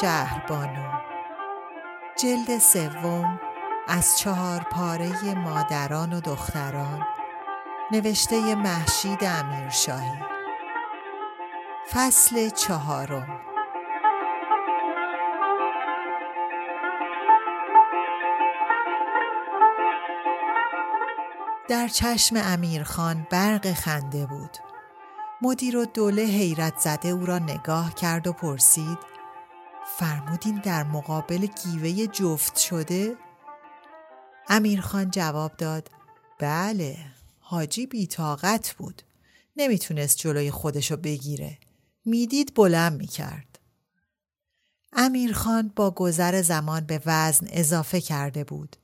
شهربانو جلد سوم از چهار پاره مادران و دختران. نوشته محشید امیرشاهی. فصل چهارم. در چشم امیرخان برق خنده بود. مدیر و دوله حیرت زده او را نگاه کرد و پرسید فرمودین در مقابل گیوه جفت شده؟ امیرخان جواب داد بله حاجی بیتاقت بود نمی‌تونست جلوی خودشو بگیره می‌دید بلند می‌کرد. امیرخان با گذر زمان به وزن اضافه کرده بود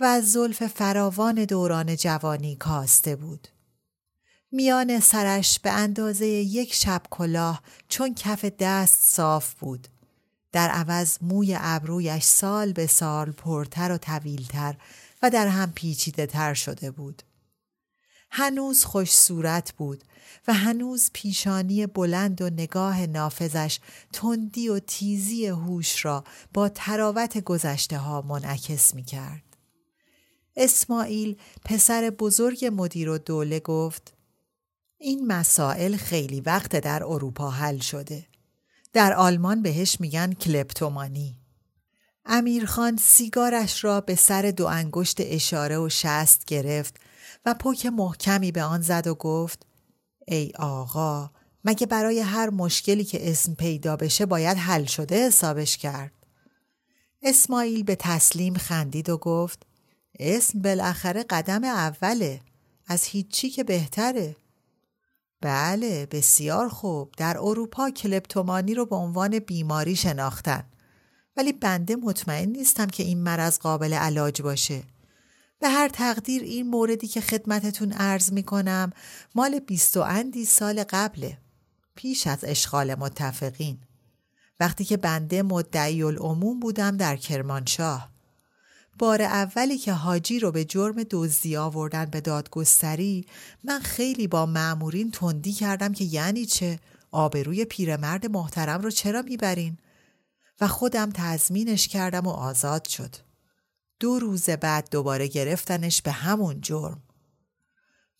و از زلف فراوان دوران جوانی کاسته بود. میان سرش به اندازه یک شب کلاه چون کف دست صاف بود. در عوض موی ابرویش سال به سال پرتر و طویلتر و در هم پیچیده تر شده بود. هنوز خوش صورت بود و هنوز پیشانی بلند و نگاه نافذش تندی و تیزی هوش را با تراوت گذشته ها منعکس می کرد. اسماعیل پسر بزرگ مدیر و دوله گفت این مسائل خیلی وقت در اروپا حل شده. در آلمان بهش میگن کلپتومانی. امیرخان سیگارش را به سر دو انگشت اشاره و شست گرفت و پک محکمی به آن زد و گفت ای آقا مگه برای هر مشکلی که اسم پیدا بشه باید حل شده حسابش کرد اسماعیل به تسلیم خندید و گفت اسم بالاخره قدم اوله از هیچی که بهتره بله بسیار خوب. در اروپا کلپتومانی رو به عنوان بیماری شناختن. ولی بنده مطمئن نیستم که این مرض قابل علاج باشه. به هر تقدیر این موردی که خدمتتون عرض می کنم مال بیست و اندی سال قبله. پیش از اشغال متفقین. وقتی که بنده مدعی العموم بودم در کرمانشاه. بار اولی که حاجی رو به جرم دزدی آوردن به دادگستری من خیلی با معمورین تندی کردم که یعنی چه آبروی پیرمرد محترم رو چرا می‌برین و خودم تضمینش کردم و آزاد شد دو روز بعد دوباره گرفتنش به همون جرم.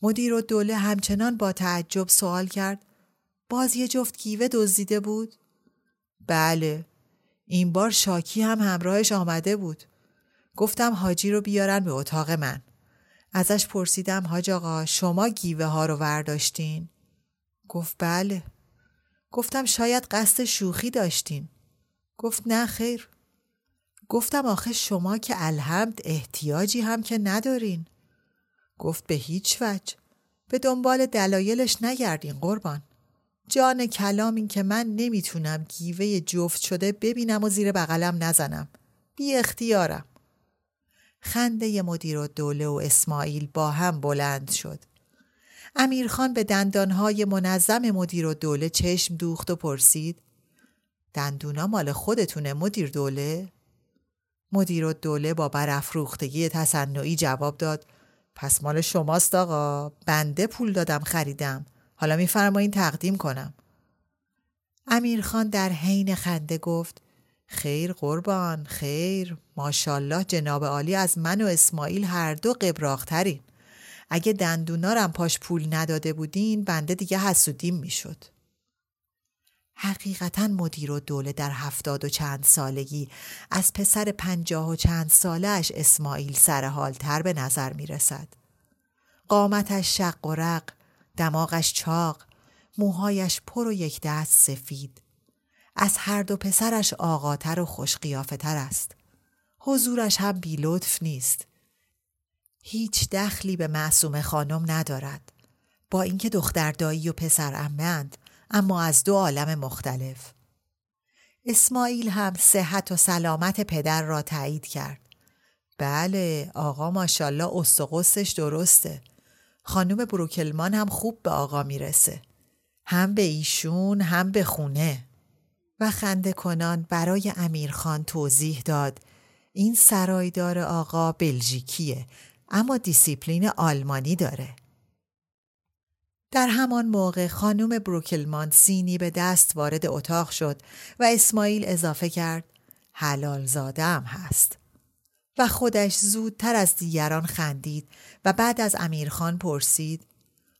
مدیر و دوله همچنان با تعجب سوال کرد باز یه جفت گیوه دزدیده بود؟ بله این بار شاکی هم همراهش آمده بود. گفتم حاجی رو بیارن به اتاق من. ازش پرسیدم حاج آقا شما گیوه ها رو ورداشتین؟ گفت بله. گفتم شاید قصد شوخی داشتین. گفت نه خیر. گفتم آخه شما که الحمد احتیاجی هم که ندارین. گفت به هیچ وجه. به دنبال دلایلش نگردین قربان. جان کلام این که من نمی‌تونم گیوه جفت شده ببینم و زیر بغلم نزنم. بی اختیارم. خنده مدیر و دوله و اسماعیل با هم بلند شد. امیرخان به دندانهای منظم مدیر و دوله چشم دوخت و پرسید دندونا مال خودتونه مدیر دوله؟ مدیر و دوله با برافروختگی تصنعی جواب داد پس مال شماست آقا بنده پول دادم خریدم حالا میفرمایین تقدیم کنم امیرخان در حین خنده گفت خیر قربان خیر. ماشالله جناب عالی از من و اسماعیل هر دو قبراخترین. اگه دندونارم پاش پول نداده بودین بنده دیگه حسودیم می‌شد. حقیقتا مدیر و دوله در هفتاد و چند سالگی از پسر پنجاه و چند سالش اسماعیل سرحالتر به نظر می رسد. قامتش شق و رق دماغش چاق موهایش پر و یک دست سفید. از هر دو پسرش آقاتر و خوشقیافه تر است. حضورش هم بی لطف نیست. هیچ دخلی به معصوم خانم ندارد. با اینکه دختر دایی و پسر امند اما از دو عالم مختلف. اسماعیل هم صحت و سلامت پدر را تایید کرد. بله آقا ماشالله استقصش درسته. خانم بروکلمان هم خوب به آقا می‌رسه. هم به ایشون هم به خونه. خنده کنان برای امیرخان توضیح داد. این سرایدار آقا بلژیکیه اما دیسیپلین آلمانی داره. در همان موقع خانم بروکلمان سینی به دست وارد اتاق شد و اسماعیل اضافه کرد حلال زاده هم هست. و خودش زودتر از دیگران خندید و بعد از امیرخان پرسید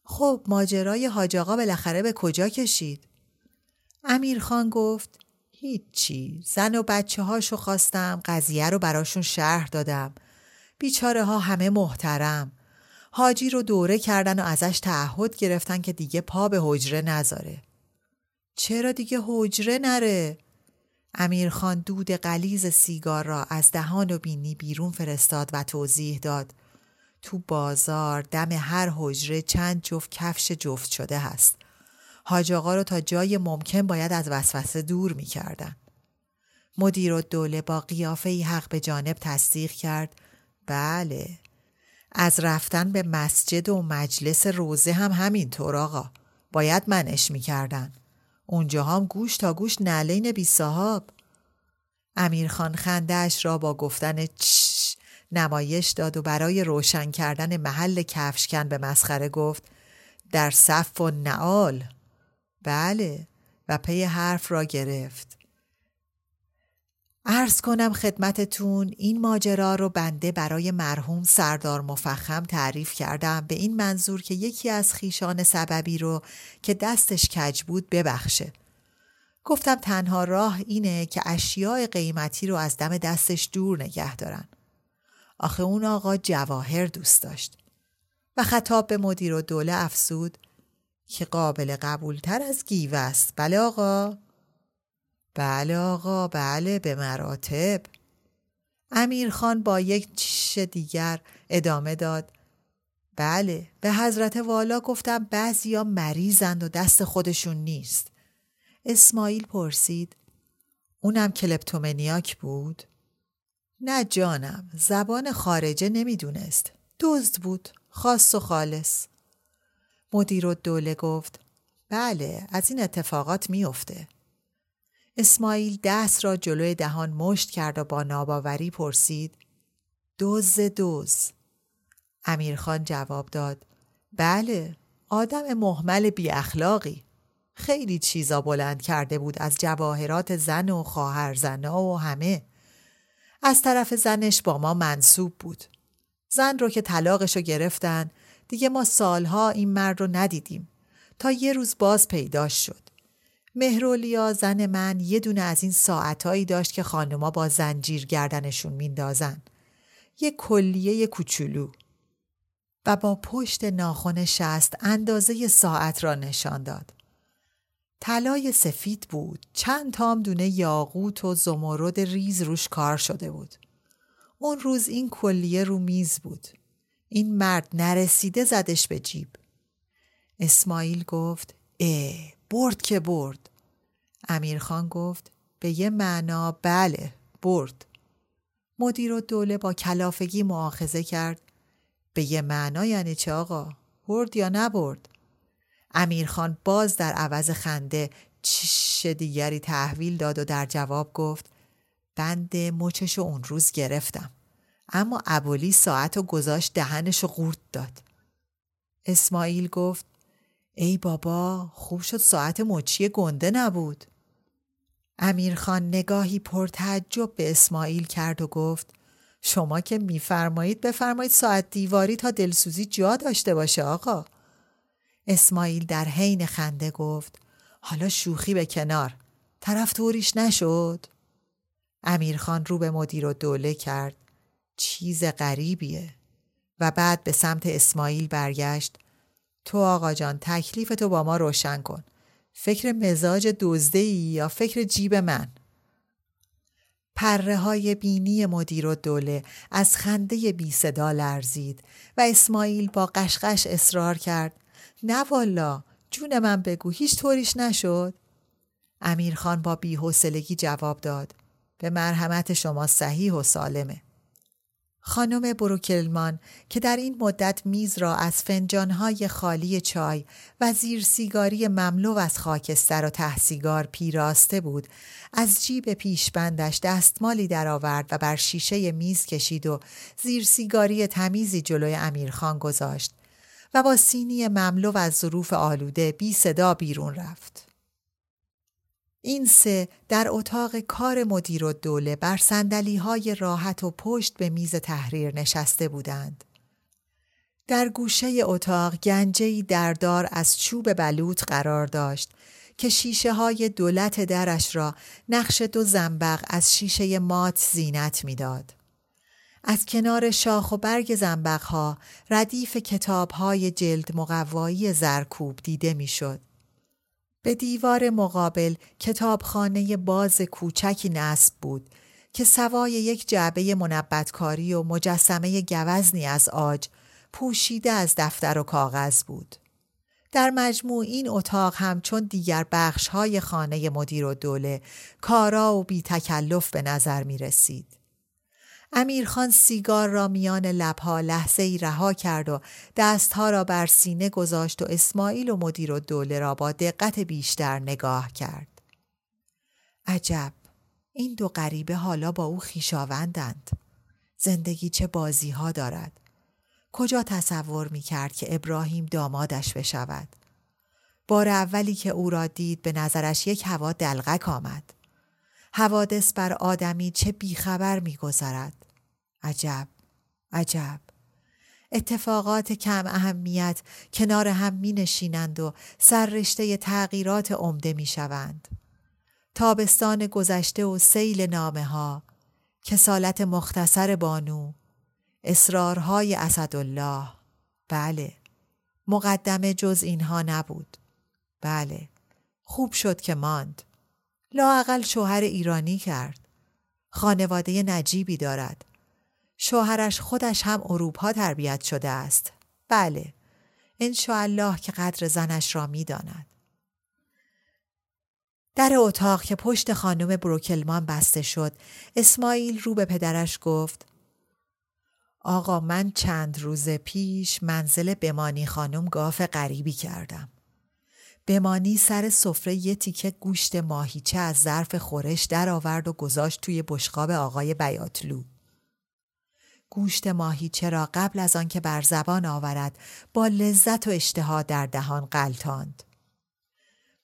خب ماجرای حاج آقا بالاخره به کجا کشید؟ امیرخان گفت هیچی زن و بچه هاشو خواستم قضیه رو براشون شرح دادم. بیچاره ها همه محترم. حاجی رو دوره کردن و ازش تعهد گرفتن که دیگه پا به حجره نذاره. چرا دیگه حجره نره؟ امیرخان دود قلیز سیگار را از دهان و بینی بیرون فرستاد و توضیح داد. تو بازار دم هر حجره چند جفت کفش جفت شده هست. حاج آقا رو تا جای ممکن باید از وسوسه دور می‌کردن. مدیر و دوله با قیافه ای حق به جانب تصدیق کرد. بله. از رفتن به مسجد و مجلس روزه هم همینطور آقا. باید منش می‌کردن. اونجا هم گوش تا گوش نلین بی صاحب. امیرخان خندهش را با گفتن چش نمایش داد و برای روشن کردن محل کفشکن به مسخره گفت در صف و نعال بله و پی حرف را گرفت ارز کنم خدمتتون این ماجرا رو بنده برای مرحوم سردار مفخم تعریف کردم به این منظور که یکی از خیشان سببی رو که دستش کج بود ببخشه. گفتم تنها راه اینه که اشیاء قیمتی رو از دم دستش دور نگه دارن. آخه اون آقا جواهر دوست داشت. و خطاب به مدیر و دوله افسود که قابل قبولتر از گیوه است. بله آقا؟ بله آقا بله به مراتب امیرخان با یک چیش دیگر ادامه داد بله به حضرت والا گفتم بعضیا مریضند و دست خودشون نیست اسماعیل پرسید اونم کلپتومنیاک بود؟ نه جانم زبان خارجه نمی‌دونست دزد بود خاص و خالص مدیر و دوله گفت بله از این اتفاقات میافته. اسماعیل دست را جلوی دهان مشت کرد و با ناباوری پرسید دوز دوز؟ امیرخان جواب داد بله آدم محمل بی اخلاقی. خیلی چیزا بلند کرده بود از جواهرات زن و خواهر زنا و همه. از طرف زنش با ما منصوب بود. زن رو که طلاقشو گرفتن دیگه ما سالها این مرد رو ندیدیم تا یه روز باز پیداش شد مهرولیا زن من یه دونه از این ساعتهایی داشت که خانما با زنجیر گردنشون میندازن. یه کلیه کوچولو و با پشت ناخن شست اندازه ساعت را نشان داد. طلای سفید بود. چند تام دونه یاقوت و زمرد ریز روش کار شده بود. اون روز این کلیه رو میز بود. این مرد نرسیده زدش به جیب. اسماعیل گفت اه برد که برد. امیرخان گفت به یه معنا بله برد. مدیر و دوله با کلافگی معاخزه کرد. به یه معنا یعنی چه آقا؟ برد یا نبرد؟ امیرخان باز در عوض خنده چش دیگری تحویل داد و در جواب گفت بند مچشو اون روز گرفتم. اما ابولی ساعت و گذاشت دهنشو قورت داد. اسماعیل گفت ای بابا خوب شد ساعت مچی گنده نبود. امیرخان نگاهی پرتعجب به اسماعیل کرد و گفت شما که میفرمایید بفرمایید ساعت دیواری تا دلسوزی جا داشته باشه آقا. اسماعیل در حین خنده گفت حالا شوخی به کنار طرف توریش نشد. امیرخان رو به مدیر و دوله کرد. چیز غریبیه. و بعد به سمت اسماعیل برگشت. تو آقا جان تکلیف تو با ما روشن کن. فکر مزاج دزده یا فکر جیب من؟ پره های بینی مدیر و دوله از خنده بی صدا لرزید و اسماعیل با قشقش اصرار کرد. نه والا جون من بگو هیچ طوریش نشد. امیرخان با بیحوصلگی جواب داد. به مرحمت شما صحیح و سالمه. خانم بروکلمان که در این مدت میز را از فنجانهای خالی چای و زیر سیگاری مملو از خاکستر و تحسیگار پیراسته بود از جیب پیشبندش دستمالی درآورد و بر شیشه میز کشید و زیر سیگاری تمیزی جلوی امیرخان گذاشت و با سینی مملو از ظروف آلوده بی صدا بیرون رفت. این سه در اتاق کار مدیر و دوله بر سندلی های راحت و پشت به میز تحریر نشسته بودند. در گوشه اتاق گنجهی دردار از چوب بلوط قرار داشت که شیشه های دولت درش را نقش دو زنبق از شیشه مات زینت می‌داد. از کنار شاخ و برگ زنبق ها ردیف کتاب های جلد مقوایی زرکوب دیده می‌شد. به دیوار مقابل کتابخانه باز کوچکی نصب بود که سوای یک جعبه منبتکاری و مجسمه گوزنی از آج پوشیده از دفتر و کاغذ بود. در مجموع این اتاق هم چون دیگر بخش های خانه مدیر و دوله کارا و بی تکلف به نظر می رسید. امیرخان سیگار را میان لبها لحظه ای رها کرد و دستها را بر سینه گذاشت و اسماعیل و مدیر و دوله را با دقت بیشتر نگاه کرد. عجب این دو غریبه حالا با او خیشاوندند. زندگی چه بازی ها دارد. کجا تصور می کرد که ابراهیم دامادش بشود. بار اولی که او را دید به نظرش یک هوا دلغک آمد. حوادث بر آدمی چه بیخبر میگذرد عجب عجب اتفاقات کم اهمیت کنار هم می نشینند و سررشته تغییرات عمده می شوند. تابستان گذشته و سیل نامه ها، کسالت مختصر بانو، اصرارهای اسدالله، بله، مقدمه جز اینها نبود. بله، خوب شد که ماند. لاقل شوهر ایرانی کرد. خانواده نجیبی دارد. شوهرش خودش هم اروپا تربیت شده است. بله. الله که قدر زنش را می داند. در اتاق که پشت خانم بروکلمان بسته شد اسماعیل رو به پدرش گفت آقا من چند روز پیش منزل بمانی خانم گاف غریبی کردم. بمانی سر سفره یه تیکه گوشت ماهیچه از ظرف خورش درآورد و گذاشت توی بشقاب آقای بیاتلو. گوشت ماهیچه را قبل از آنکه بر زبان آورد با لذت و اشتها در دهان قلتاند.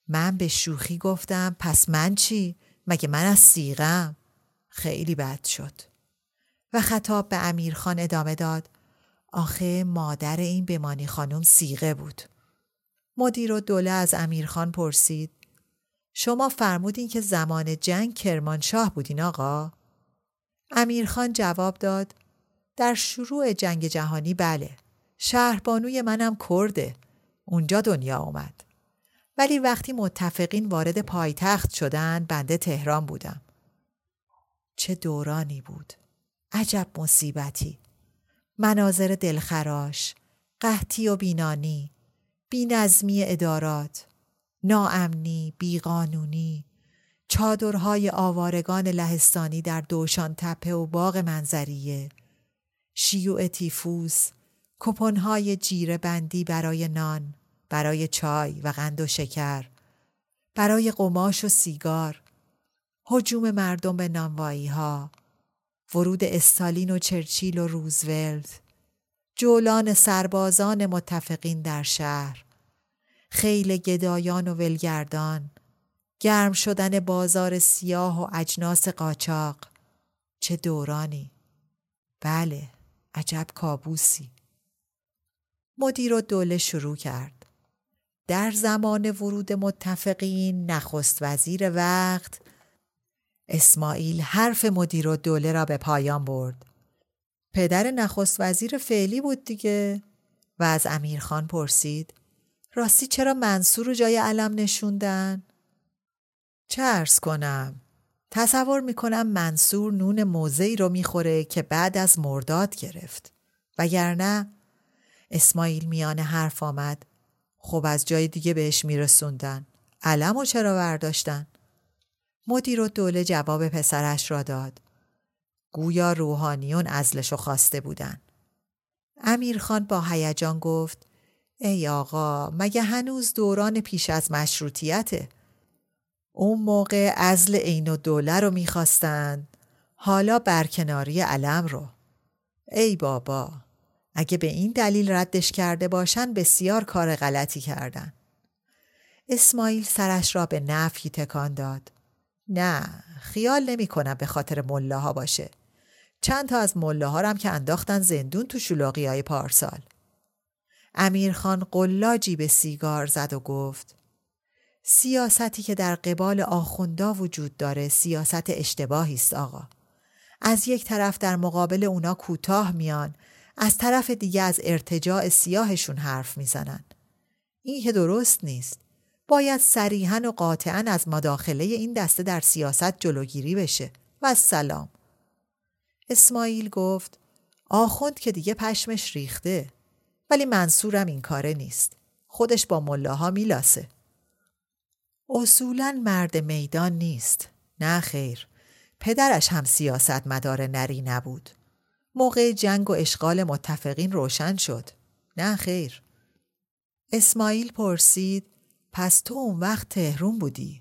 من به شوخی گفتم پس من چی؟ مگه من از سیغم؟ خیلی بد شد. و خطاب به امیرخان ادامه داد آخه مادر این بمانی خانم سیغه بود. مدیر و دوله از امیرخان پرسید شما فرمودین که زمان جنگ کرمانشاه بودین آقا؟ امیرخان جواب داد در شروع جنگ جهانی بله شهربانوی منم کرده اونجا دنیا اومد. ولی وقتی متفقین وارد پایتخت شدن بنده تهران بودم. چه دورانی بود. عجب مصیبتی. مناظر دلخراش قحطی و بینانی بینظمی ادارات، ناامنی، بیقانونی، چادرهای آوارگان لهستانی در دوشان تپه و باغ منظریه، شیوع تیفوس، کپونهای جیره بندی برای نان، برای چای و قند و شکر، برای قماش و سیگار، حجوم مردم به نانوایی ها، ورود استالین و چرچیل و روزولت، جولان سربازان متفقین در شهر خیل گدایان و ولگردان گرم شدن بازار سیاه و اجناس قاچاق. چه دورانی. بله. عجب کابوسی مدیر و دوله شروع کرد در زمان ورود متفقین نخست وزیر وقت اسماعیل حرف مدیر و دوله را به پایان برد پدر نخست وزیر فعلی بود دیگه و از امیرخان پرسید راستی چرا منصور رو جای علم نشوندن؟ چه ارز کنم؟ تصور می‌کنم منصور نون موزهی رو می‌خوره که بعد از مرداد گرفت. وگرنه اسماعیل میان حرف آمد. خب از جای دیگه بهش میرسوندن. علم و چرا برداشتن؟ مدیر و دوله جواب پسرش را داد. گویا روحانیون ازلشو خواسته بودن. امیرخان با هیجان گفت ای آقا مگه هنوز دوران پیش از مشروطیته؟ اون موقع ازل عین و دوله رو می‌خواستند حالا برکناری علم رو. ای بابا اگه به این دلیل ردش کرده باشن بسیار کار غلطی کردن. اسماعیل سرش را به نفی تکان داد. نه خیال نمی کنم به خاطر ملاها باشه. چند تا از ملاها هم که انداختن زندون تو شلوغی های پارسال. امیرخان قلاجی به سیگار زد و گفت سیاستی که در قبال آخوندا وجود داره سیاست اشتباهی است آقا. از یک طرف در مقابل اونا کوتاه میان از طرف دیگه از ارتجاع سیاهشون حرف می‌زنن. این که درست نیست. باید صریحا و قاطعا از مداخله این دسته در سیاست جلوگیری بشه. و سلام. اسماعیل گفت آخوند که دیگه پشمش ریخته. ولی منصورم این کاره نیست. خودش با ملاها میلاسه. اصولا مرد میدان نیست. نه خیر. پدرش هم سیاست مدار نری نبود. موقع جنگ و اشغال متفقین روشن شد. نه خیر. اسماعیل پرسید پس تو اون وقت تهرون بودی؟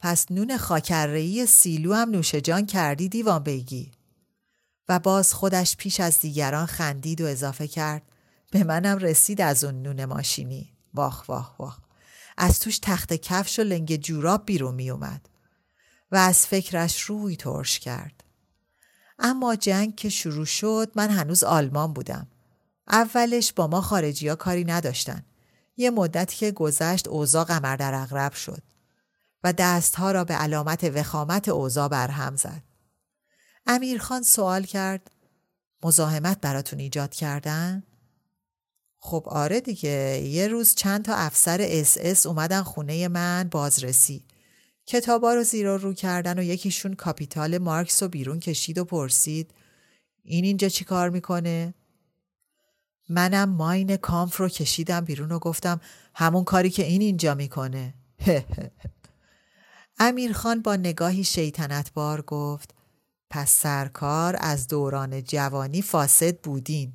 پس نون خاکرهی سیلو هم نوش جان کردی دیوان بگی و باز خودش پیش از دیگران خندید و اضافه کرد به منم رسید از اون نون ماشینی. واخ واخ واخ. از توش تخت کفش و لنگ جوراب بیرون می اومد و از فکرش روی ترش کرد. اما جنگ که شروع شد من هنوز آلمان بودم. اولش با ما خارجی ها کاری نداشتن. یه مدتی که گذشت اوضاع قمر در اغرب شد و دستها را به علامت وخامت اوضاع برهم زد. امیرخان سوال کرد مزاحمت براتون ایجاد کردن؟ خب آره دیگه. یه روز چند تا افسر اس اس اومدن خونه من بازرسی. کتابا رو زیر رو کردن و یکیشون کاپیتال مارکس رو بیرون کشید و پرسید این اینجا چی کار می‌کنه؟ منم ماین کامف رو کشیدم بیرون و گفتم همون کاری که این اینجا می‌کنه. امیرخان با نگاهی شیطنت بار گفت پس سرکار از دوران جوانی فاسد بودین.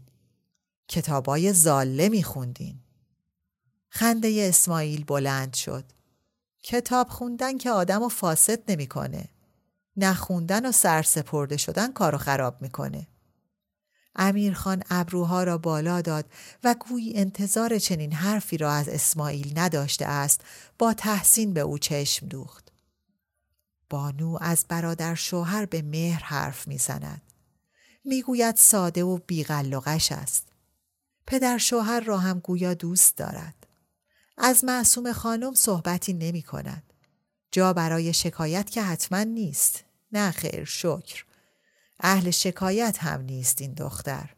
کتابای زاله میخوندین خنده اسماعیل بلند شد کتاب خوندن که آدم و فاسد نمی‌کنه. نخوندن و سرسپرده شدن کارو خراب می‌کنه. امیرخان ابروها را بالا داد و گویی انتظار چنین حرفی را از اسماعیل نداشته است با تحسین به او چشم دوخت. بانو از برادر شوهر به مهر حرف می‌زند. می‌گوید ساده و بیغلقش است. پدر شوهر را هم گویا دوست دارد. از معصوم خانم صحبتی نمی کند. جا برای شکایت که حتما نیست. نه خیر شکر. اهل شکایت هم نیست این دختر.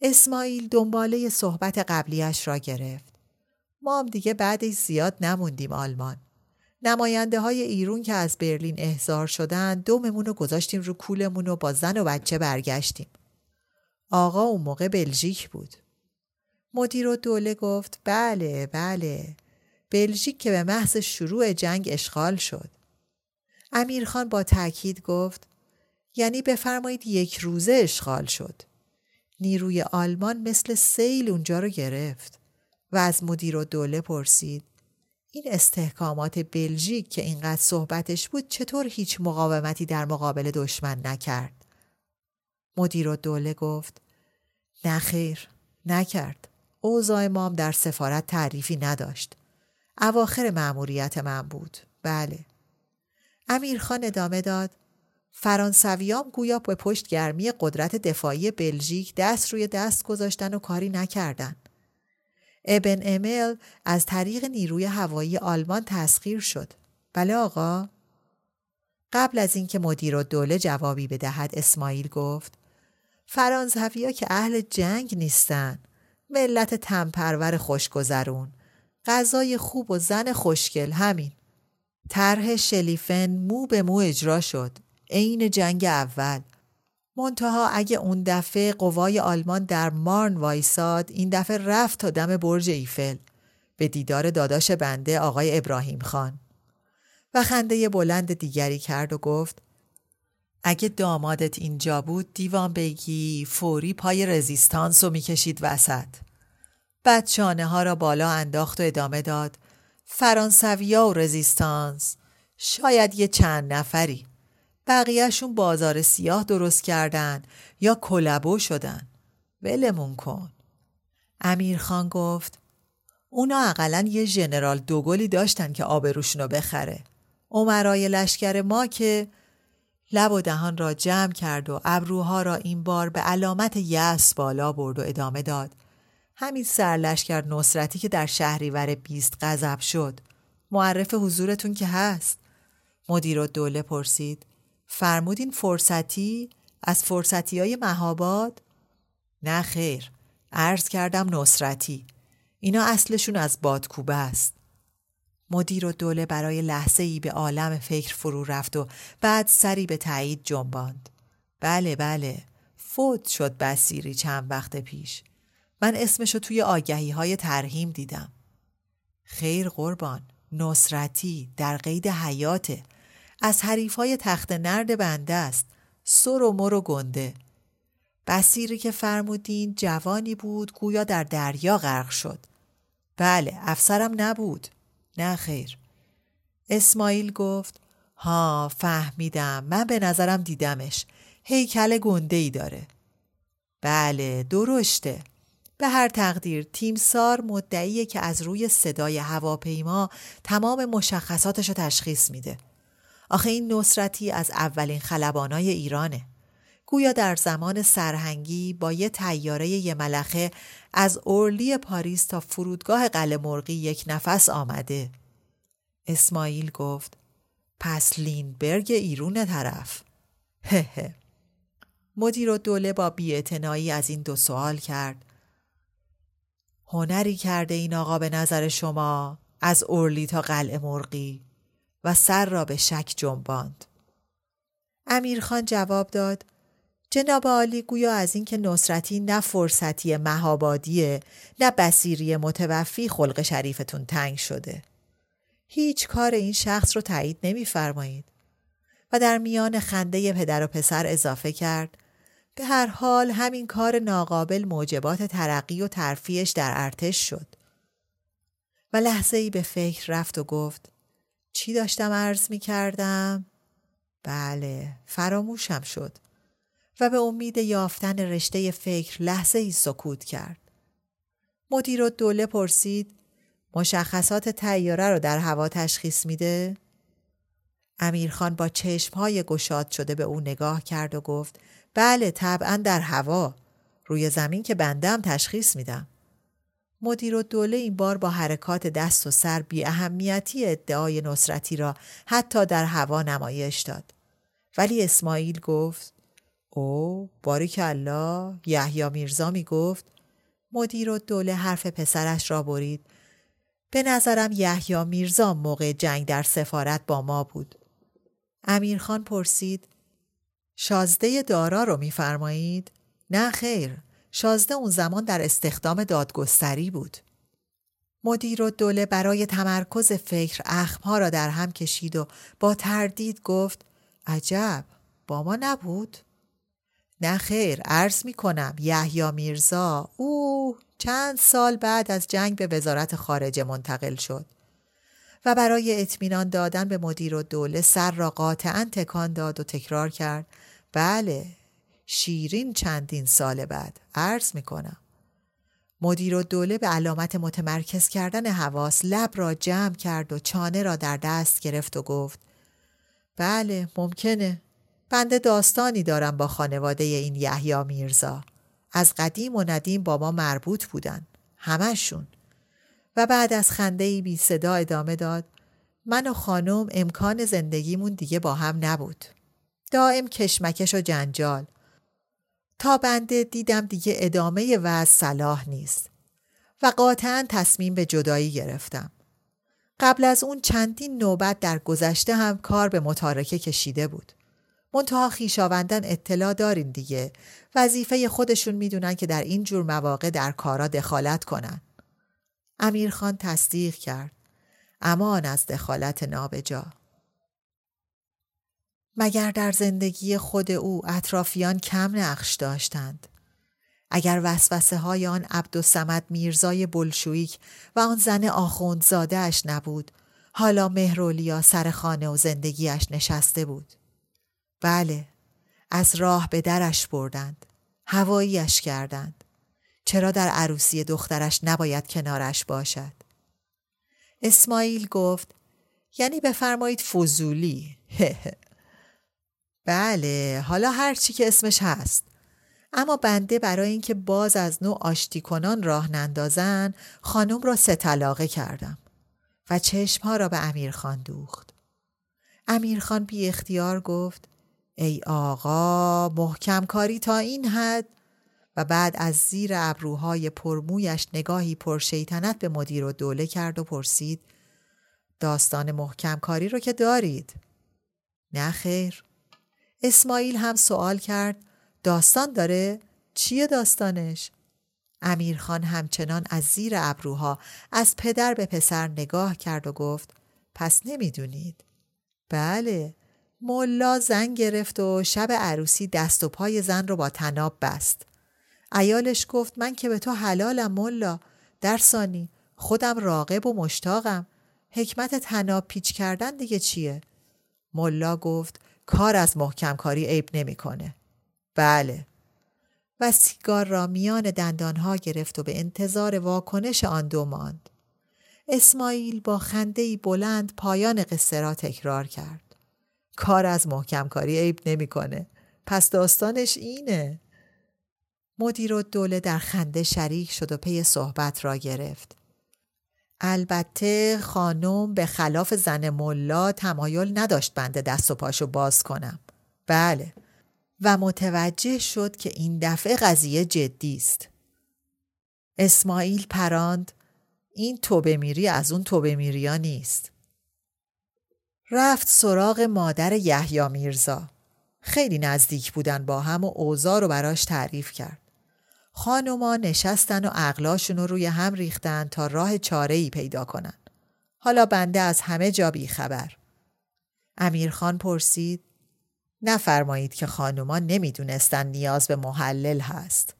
اسماعیل دنباله صحبت قبلیش را گرفت. ما هم دیگه بعدش زیاد نموندیم آلمان. نماینده های ایرون که از برلین احضار شدن دوممون رو گذاشتیم رو کولمون و با زن و بچه برگشتیم. آقا اون موقع بلژیک بود. مدیر و دوله گفت بله بله. بلژیک که به محض شروع جنگ اشغال شد. امیرخان با تاکید گفت یعنی بفرمایید یک روزه اشغال شد. نیروی آلمان مثل سیل اونجا رو گرفت و از مدیر و دوله پرسید این استحکامات بلژیک که اینقدر صحبتش بود چطور هیچ مقاومتی در مقابل دشمن نکرد؟ مدیر و دوله گفت نخیر نکرد اوضاع مام در سفارت تعریفی نداشت. اواخر مأموریت من بود. بله. امیرخان ادامه داد. فرانسویام گویا به پشت گرمی قدرت دفاعی بلژیک دست روی دست گذاشتن و کاری نکردن. ابن امل از طریق نیروی هوایی آلمان تسخیر شد. بله آقا؟ قبل از اینکه مدیر و دوله جوابی بدهد اسماعیل گفت فرانسویا که اهل جنگ نیستن. ملت تنپرور خوشگذرون. غذای خوب و زن خوشگل همین. طرح شلیفن مو به مو اجرا شد. عین جنگ اول. منتها اگه اون دفعه قوای آلمان در مارن وایساد این دفعه رفت تا دم برج ایفل. به دیدار داداش بنده آقای ابراهیم خان. و خنده بلند دیگری کرد و گفت اگه دامادت اینجا بود دیوان بگی فوری پای رزیستانس رو می‌کشید وسط. بعد شانه ها را بالا انداخت و ادامه داد. فرانسویا و رزیستانس. شاید یه چند نفری. بقیهشون بازار سیاه درست کردن یا کلبو شدن. ولمون کن. امیرخان گفت اونا اقلا یه ژنرال دوگلی داشتن که آبروشونو بخره. عمرای لشکر ما که لب و دهان را جمع کرد و ابروها را این بار به علامت یس بالا برد و ادامه داد. همین سرلشکر نصرتی که در شهریور بیست غضب شد. معرف حضورتون که هست؟ مدیر دوله پرسید. فرمودین فرصتی؟ از فرصتی های مهاباد؟ نه خیر. عرض کردم نصرتی. اینا اصلشون از بادکوبه است. مدیر و دوله برای لحظه ای به عالم فکر فرو رفت و بعد سری به تایید جنباند. بله بله. فوت شد بسیری چند وقت پیش. من اسمشو توی آگهی های ترهیم دیدم. خیر قربان. نصرتی در قید حیاته. از حریف های تخت نرد بنده است. سر و مر و گنده. بسیری که فرمودین جوانی بود گویا در دریا غرق شد. بله افسرم نبود. نه خیر. اسماعیل گفت ها فهمیدم. من به نظرم دیدمش. هیکل گنده ای داره. بله درشته. به هر تقدیر تیمسار مدعیه که از روی صدای هواپیما تمام مشخصاتش رو تشخیص میده. آخه این نصرتی از اولین خلبانای ایرانه. گویا در زمان سرهنگی با یه تیاره یه ملخه از اورلی پاریس تا فرودگاه قلعه مرغی یک نفس آمده. اسماعیل گفت پس لینبرگ ایرون طرف. هه مدیر و دوله با بیعتنایی از این دو سوال کرد. هنری کرده این آقا به نظر شما از اورلی تا قلعه مرغی و سر را به شک جنباند. امیرخان جواب داد جناب عالی گویا از اینکه نصرتی نه فرصتی مهابادیه نه بسیری متوفی خلق شریفتون تنگ شده. هیچ کار این شخص رو تایید نمیفرمایید و در میان خنده پدر و پسر اضافه کرد به هر حال همین کار ناقابل موجبات ترقی و ترفیش در ارتش شد. و لحظه ای به فکر رفت و گفت چی داشتم عرض می کردم؟ بله فراموشم شد. و به امید یافتن رشته فکر لحظه ای سکوت کرد. مدیر و دوله پرسید مشخصات تیاره رو در هوا تشخیص میده؟ امیرخان با چشمهای گشاد شده به او نگاه کرد و گفت بله طبعا در هوا روی زمین که بندم تشخیص میدم. مدیر و دوله این بار با حرکات دست و سر بی اهمیتی ادعای نصرتی را حتی در هوا نمایش داد. ولی اسماعیل گفت او الله یحیی میرزا می گفت مدیر و دوله حرف پسرش را برید. به نظرم یحیی میرزا موقع جنگ در سفارت با ما بود. امیرخان پرسید شازده دارا رو میفرمایید؟ نه خیر شازده اون زمان در استخدام دادگستری بود. مدیر و دوله برای تمرکز فکر اخمها را در هم کشید و با تردید گفت عجب با ما نبود؟ نه خیر عرض می کنم یحیی میرزا او چند سال بعد از جنگ به وزارت خارجه منتقل شد. و برای اطمینان دادن به مدیر و دوله سر را قاطعا تکان داد و تکرار کرد. بله شیرین چندین سال بعد عرض می کنم مدیر و دوله به علامت متمرکز کردن حواس لب را جمع کرد و چانه را در دست گرفت و گفت بله ممکنه. بنده داستانی دارم با خانواده این یحیی میرزا از قدیم و ندیم با ما مربوط بودن همشون و بعد از خنده ای بی صدا ادامه داد من و خانم امکان زندگیمون دیگه با هم نبود دائم کشمکش و جنجال تا بنده دیدم دیگه ادامه و صلاح نیست و قاطعا تصمیم به جدایی گرفتم. قبل از اون چندین نوبت در گذشته هم کار به متارکه کشیده بود. منتها خیشاوندان اطلاع دارین دیگه وظیفه خودشون می‌دونن که در این جور مواقع در کارا دخالت کنن. امیرخان تصدیق کرد. امان از دخالت نابجا. مگر در زندگی خود او اطرافیان کم نقش داشتند. اگر وسوسه های آن عبدالسمد میرزای بلشویک و آن زن آخوندزاده اش نبود حالا مهرولیا سر خانه و زندگیش نشسته بود. بله از راه به درش بردند. هواییش کردند. چرا در عروسی دخترش نباید کنارش باشد؟ اسماعیل گفت یعنی بفرمایید فضولی بله حالا هر چی که اسمش هست اما بنده برای اینکه باز از نوع آشتی کنان راه نندازن خانم را سه طلاقه کردم و چشمها را به امیرخان دوخت امیرخان بی اختیار گفت ای آقا محکم کاری تا این حد و بعد از زیر ابروهای پرمویش نگاهی پرشیطنت به مدیر و دوله کرد و پرسید داستان محکم کاری رو که دارید نه خیر اسماعیل هم سوال کرد داستان داره؟ چیه داستانش؟ امیرخان همچنان از زیر ابروها از پدر به پسر نگاه کرد و گفت پس نمی‌دونید؟ بله ملا زن گرفت و شب عروسی دست و پای زن رو با تناب بست. ایالش گفت من که به تو حلالم ملا در ثانی خودم راقب و مشتاقم حکمت تناب پیچ کردن دیگه چیه؟ ملا گفت کار از محکم کاری عیب نمی‌کنه. بله. و سیگار را میان دندانها گرفت و به انتظار واکنش آن دو ماند. اسماعیل با خندهی بلند پایان قصه را تکرار کرد. کار از محکم کاری عیب نمی‌کنه. پس داستانش اینه. مدیر و دوله در خنده شریک شد و پی صحبت را گرفت. البته خانم به خلاف زن ملا تمایل نداشت بنده دست و پاشو باز کنم. بله و متوجه شد که این دفعه قضیه جدی است. اسماعیل پراند این توبه میری از اون توبه میریا نیست. رفت سراغ مادر یحیی میرزا. خیلی نزدیک بودن با هم و اوضاع رو براش تعریف کرد. خانوما نشستن و عقلاشون رو روی هم ریختن تا راه چاره ای پیدا کنن. حالا بنده از همه جا بی خبر. امیرخان پرسید نفرمایید که خانوما نمی‌دونستن نیاز به محلل هست.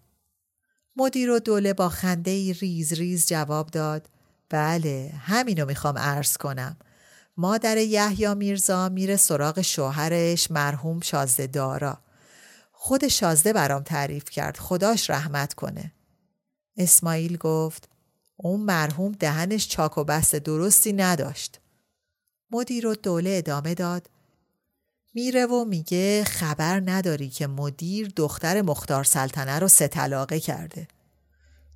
مدیر و دوله با خنده ریز ریز جواب داد بله همینو می‌خوام عرض کنم. مادر یحیی میرزا میره سراغ شوهرش مرحوم شازده دارا. خود شازده برام تعریف کرد خداش رحمت کنه. اسماعیل گفت اون مرحوم دهنش چاک و بست درستی نداشت. مدیر و دوله ادامه داد میره و میگه خبر نداری که مدیر دختر مختار سلطنه رو سه طلاقه کرده.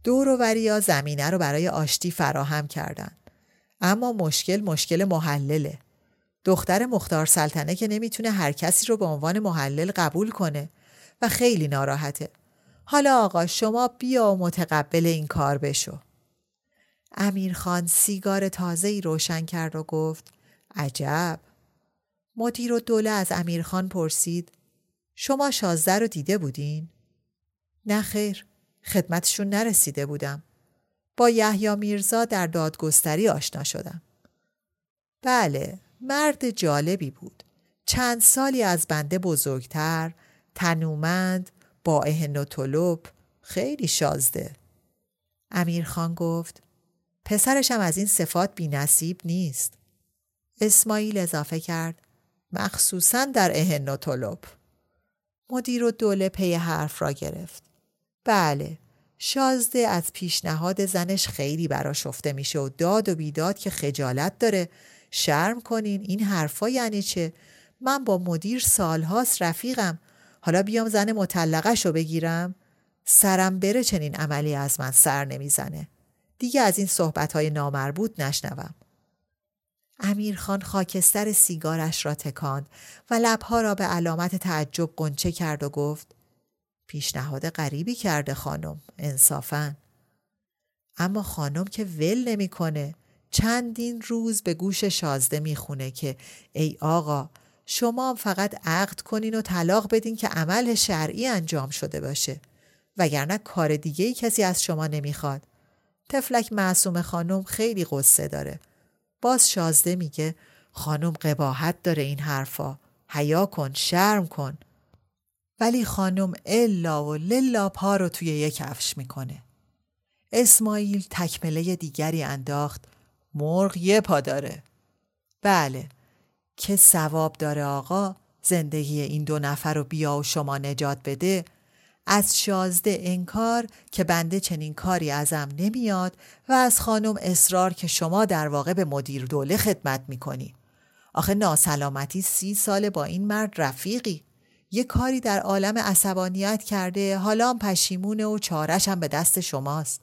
دور و وریا زمینه رو برای آشتی فراهم کردن. اما مشکل مشکل محلله. دختر مختار سلطنه که نمی‌تونه هر کسی رو به عنوان محلل قبول کنه و خیلی ناراحته. حالا آقا شما بیا و متقبل این کار بشو. امیرخان سیگار تازه‌ای روشن کرد و گفت عجب مدیر و دوله از امیرخان پرسید شما شازده رو دیده بودین؟ نه خیر خدمتشون نرسیده بودم. با یحیی میرزا در دادگستری آشنا شدم. بله مرد جالبی بود. چند سالی از بنده بزرگتر، تنومند، با اهن و طلب، خیلی شازده. امیرخان گفت پسرشم از این صفات بی نصیب نیست. اسماعیل اضافه کرد مخصوصا در اهن و طلب. مدیر و دوله پی حرف را گرفت. بله شازده از پیشنهاد زنش خیلی برا شفته میشه و داد و بیداد که خجالت داره. شرم کنین این حرفا یعنی چه؟ من با مدیر سالهاست رفیقم. حالا بیام زن مطلقش رو بگیرم. سرم بره چنین عملی از من سر نمی‌زنه. دیگه از این صحبت های نامربوط نشنوم. امیرخان خاکستر سیگارش را تکاند و لبها را به علامت تعجب قنچه کرد و گفت پیشنهاد غریبی کرده خانم انصافا. اما خانم که ول نمی‌کنه چندین روز به گوش شازده می‌خونه که ای آقا شما فقط عقد کنین و طلاق بدین که عمل شرعی انجام شده باشه. وگرنه کار دیگه ای کسی از شما نمی‌خواد. تفلک معصوم خانم خیلی قصه داره. باز شازده میگه خانم قباحت داره این حرفا. حیا کن شرم کن. ولی خانم الا و للا پا رو توی یک کفش می‌کنه. اسماعیل تکمله دیگری انداخت. مرغ یه پا داره. بله. که ثواب داره آقا زندگی این دو نفر رو بیا و شما نجات بده. از شازده انکار که بنده چنین کاری ازم نمیاد و از خانم اصرار که شما در واقع به مدیر دوله خدمت می‌کنی. آخه ناسلامتی سی ساله با این مرد رفیقی. یه کاری در عالم عصبانیت کرده. حالا هم پشیمونه و چارش هم به دست شماست.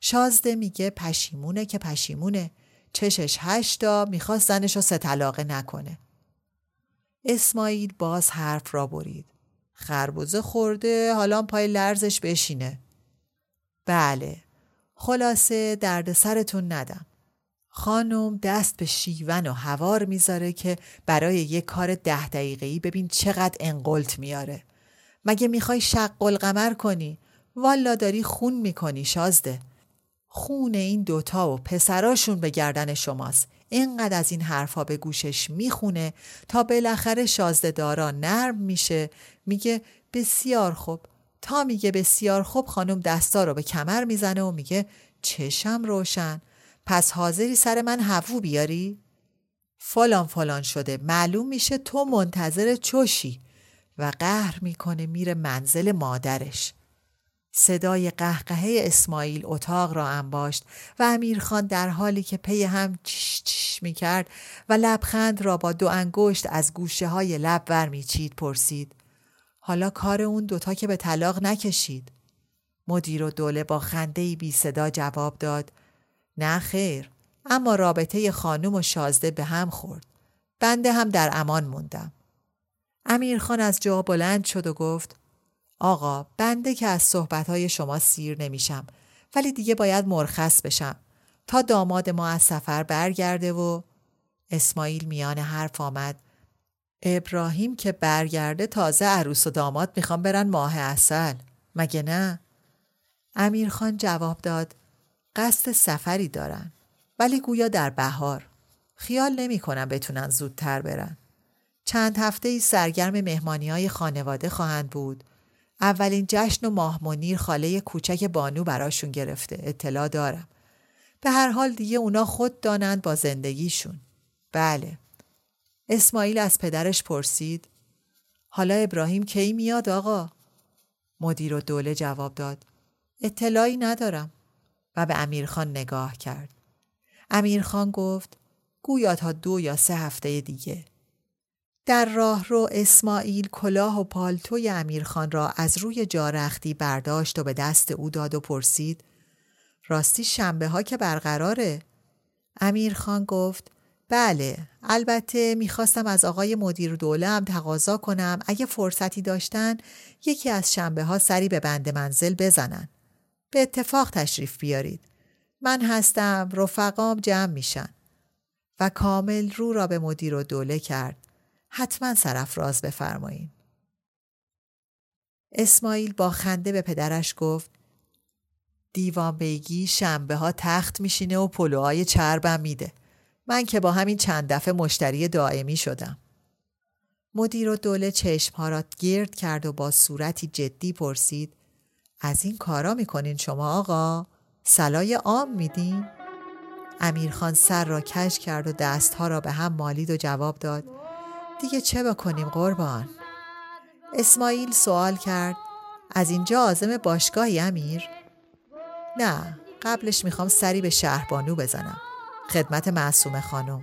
شازده میگه پشیمونه که پشیمونه. چشش هشتا می‌خواست زنش رو ستلاقه نکنه. اسماعیل باز حرف را برید. خربوزه خورده حالا پای لرزش بشینه. بله خلاصه درد سرتون ندم. خانم دست به شیون و هوار می‌ذاره که برای یه کار ده دقیقه‌ای ببین چقدر انقلت میاره مگه می‌خوای شق القمر کنی؟ والا داری خون می‌کنی شازده. خون این دوتا و پسراشون به گردن شماست. اینقدر از این حرفها به گوشش می‌خونه تا بالاخره شازده دارا نرم میشه. میگه بسیار خوب. تا میگه بسیار خوب خانم دستا رو به کمر می‌زنه و میگه چشم روشن. پس حاضری سر من هفو بیاری؟ فلان فلان شده معلوم میشه تو منتظر چوشی و قهر می‌کنه میره منزل مادرش صدای قهقهه اسماعیل اتاق را انباشت و امیرخان در حالی که پی هم چش چش می کرد و لبخند را با دو انگشت از گوشه های لب ور پرسید. حالا کار اون دوتا که به طلاق نکشید. مدیر و دوله با خنده بی صدا جواب داد. نه خیر اما رابطه خانم و شازده به هم خورد. بنده هم در امان موندم. امیرخان از جا بلند شد و گفت آقا بنده که از صحبتهای شما سیر نمیشم ولی دیگه باید مرخص بشم تا داماد ما از سفر برگرده و اسماعیل میان حرف آمد ابراهیم که برگرده تازه عروس و داماد می‌خوام برن ماه اصل مگه نه؟ امیرخان جواب داد قصد سفری دارن. ولی گویا در بهار خیال نمی کنم بتونن زودتر برن. چند هفته ای سرگرم مهمانی های خانواده خواهند بود. اولین جشن و ماه منیر خاله کوچک بانو براشون گرفته. اطلاع دارم. به هر حال دیگه اونا خود دانند با زندگیشون. بله. اسماعیل از پدرش پرسید. حالا ابراهیم کی میاد آقا؟ مدیر و دوله جواب داد. اطلاعی ندارم. و به امیرخان نگاه کرد. امیرخان گفت گویا تا دو یا سه هفته دیگه. در راه رو اسماعیل کلاه و پالتوی امیرخان را از روی جارختی برداشت و به دست او داد و پرسید راستی شنبه ها که برقراره؟ امیرخان گفت بله البته می‌خواستم از آقای مدیر دوله هم تقاضا کنم اگه فرصتی داشتن یکی از شنبه ها سری به بند منزل بزنن. به اتفاق تشریف بیارید من هستم رفقام جمع میشن و کامل رو را به مدیر و دوله کرد حتما سرفراز بفرمایین. اسماعیل با خنده به پدرش گفت دیوان بیگی شنبه ها تخت میشینه و پلوهای چربم میده. من که با همین چند دفعه مشتری دائمی شدم. مدیر و دوله چشم ها را گرد کرد و با صورتی جدی پرسید از این کارا می‌کنین شما آقا؟ سلای عام میدین؟ امیرخان سر را کش کرد و دستها را به هم مالید و جواب داد دیگه چه بکنیم قربان؟ اسماعیل سوال کرد از اینجا آزم باشگاهی امیر؟ نه قبلش می‌خوام سری به شهربانو بزنم خدمت معصوم خانم